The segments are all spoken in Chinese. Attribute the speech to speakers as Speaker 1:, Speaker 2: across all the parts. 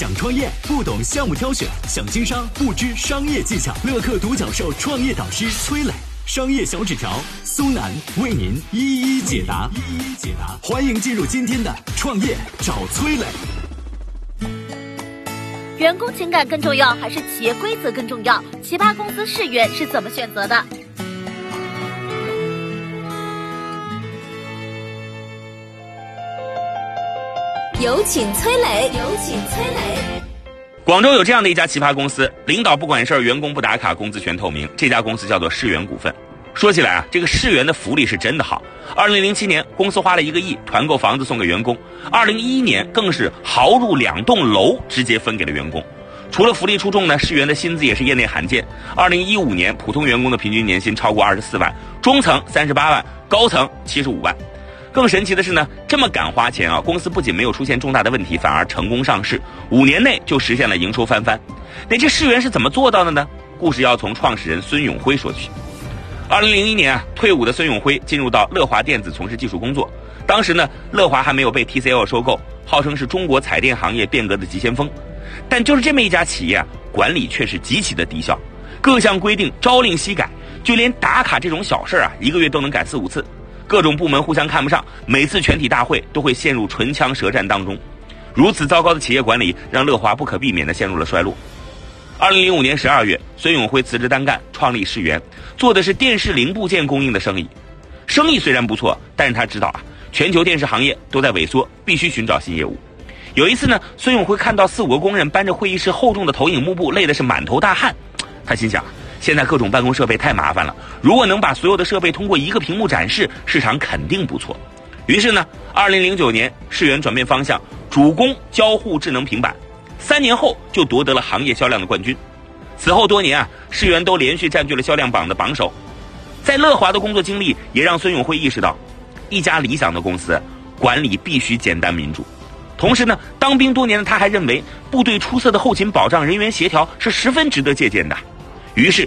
Speaker 1: 想创业不懂项目挑选，想经商不知商业技巧。乐客独角兽创业导师崔磊，商业小纸条苏南为您一一解答。一一解答，欢迎进入今天的创业找崔磊。
Speaker 2: 员工情感更重要还是企业规则更重要？奇葩公司世源是怎么选择的？
Speaker 3: 有请崔磊，有请崔磊。
Speaker 4: 广州有这样的一家奇葩公司，领导不管事儿，员工不打卡，工资全透明。这家公司叫做世源股份。说起来啊，这个世源的福利是真的好。二零零七年，公司花了一个亿团购房子送给员工；二零一一年，更是豪入两栋楼，直接分给了员工。除了福利出众呢，世源的薪资也是业内罕见。二零一五年，普通员工的平均年薪超过二十四万，中层三十八万，高层七十五万。更神奇的是呢，这么敢花钱啊！公司不仅没有出现重大的问题，反而成功上市，五年内就实现了营收翻番。那这世源是怎么做到的呢？故事要从创始人孙永辉说起。二零零一年啊，退伍的孙永辉进入到乐华电子从事技术工作。当时呢，乐华还没有被 TCL 收购，号称是中国彩电行业变革的急先锋。但就是这么一家企业啊，管理却是极其的低效，各项规定朝令夕改，就连打卡这种小事啊，一个月都能改四五次。各种部门互相看不上，每次全体大会都会陷入唇枪舌战当中。如此糟糕的企业管理，让乐华不可避免地陷入了衰落。二零零五年十二月，孙永辉辞职单干，创立世源，做的是电视零部件供应的生意。生意虽然不错，但是他知道啊，全球电视行业都在萎缩，必须寻找新业务。有一次呢，孙永辉看到四五个工人搬着会议室厚重的投影幕布，累的是满头大汗，他心想。现在各种办公设备太麻烦了，如果能把所有的设备通过一个屏幕展示，市场肯定不错。于是呢，二零零九年，世源转变方向，主攻交互智能平板，三年后就夺得了行业销量的冠军。此后多年啊，世源都连续占据了销量榜的榜首。在乐华的工作经历也让孙永辉意识到，一家理想的公司管理必须简单民主。同时呢，当兵多年的他还认为，部队出色的后勤保障、人员协调是十分值得借鉴的。于是，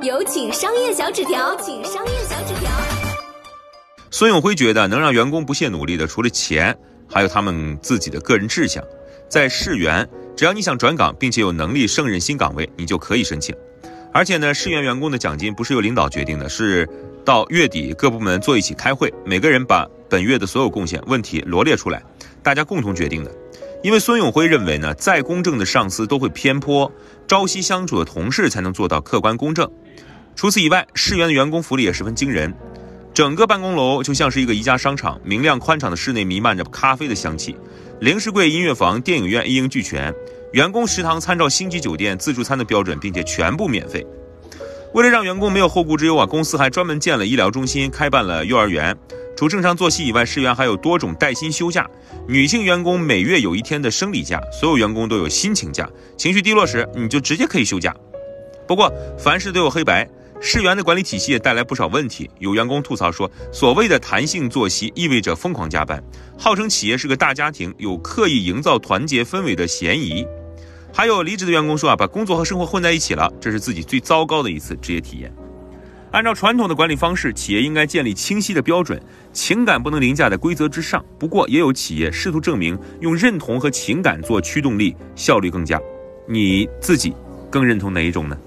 Speaker 3: 有请商业小纸条，请商业小纸条。
Speaker 5: 孙永辉觉得能让员工不懈努力的，除了钱，还有他们自己的个人志向。在世园，只要你想转岗，并且有能力胜任新岗位，你就可以申请。而且呢，世园员工的奖金不是由领导决定的，是到月底各部门坐一起开会，每个人把本月的所有贡献问题罗列出来，大家共同决定的。因为孙永辉认为呢，再公正的上司都会偏颇，朝夕相处的同事才能做到客观公正。除此以外，世园的员工福利也十分惊人，整个办公楼就像是一个宜家商场，明亮宽敞的室内弥漫着咖啡的香气，零食柜、音乐房、电影院一应俱全。员工食堂参照星级酒店自助餐的标准，并且全部免费。为了让员工没有后顾之忧啊，公司还专门建了医疗中心，开办了幼儿园。除正常作息以外，世园还有多种带薪休假。女性员工每月有一天的生理假，所有员工都有心情假。情绪低落时，你就直接可以休假。不过，凡事都有黑白，世源的管理体系也带来不少问题。有员工吐槽说，所谓的弹性作息意味着疯狂加班，号称企业是个大家庭，有刻意营造团结氛围的嫌疑。还有离职的员工说啊，把工作和生活混在一起了，这是自己最糟糕的一次职业体验。按照传统的管理方式，企业应该建立清晰的标准，情感不能凌驾在规则之上。不过，也有企业试图证明用认同和情感做驱动力，效率更佳。你自己更认同哪一种呢？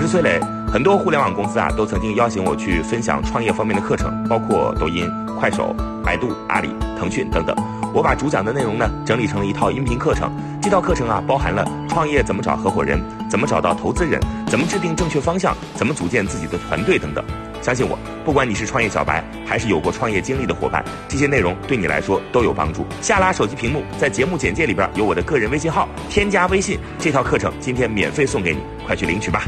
Speaker 4: 我是崔磊，很多互联网公司啊，都曾经邀请我去分享创业方面的课程，包括抖音、快手、百度、阿里、腾讯等等。我把主讲的内容呢，整理成了一套音频课程。这套课程啊，包含了创业怎么找合伙人，怎么找到投资人，怎么制定正确方向，怎么组建自己的团队等等。相信我，不管你是创业小白，还是有过创业经历的伙伴，这些内容对你来说都有帮助。下拉手机屏幕，在节目简介里边有我的个人微信号，添加微信，这套课程今天免费送给你，快去领取吧。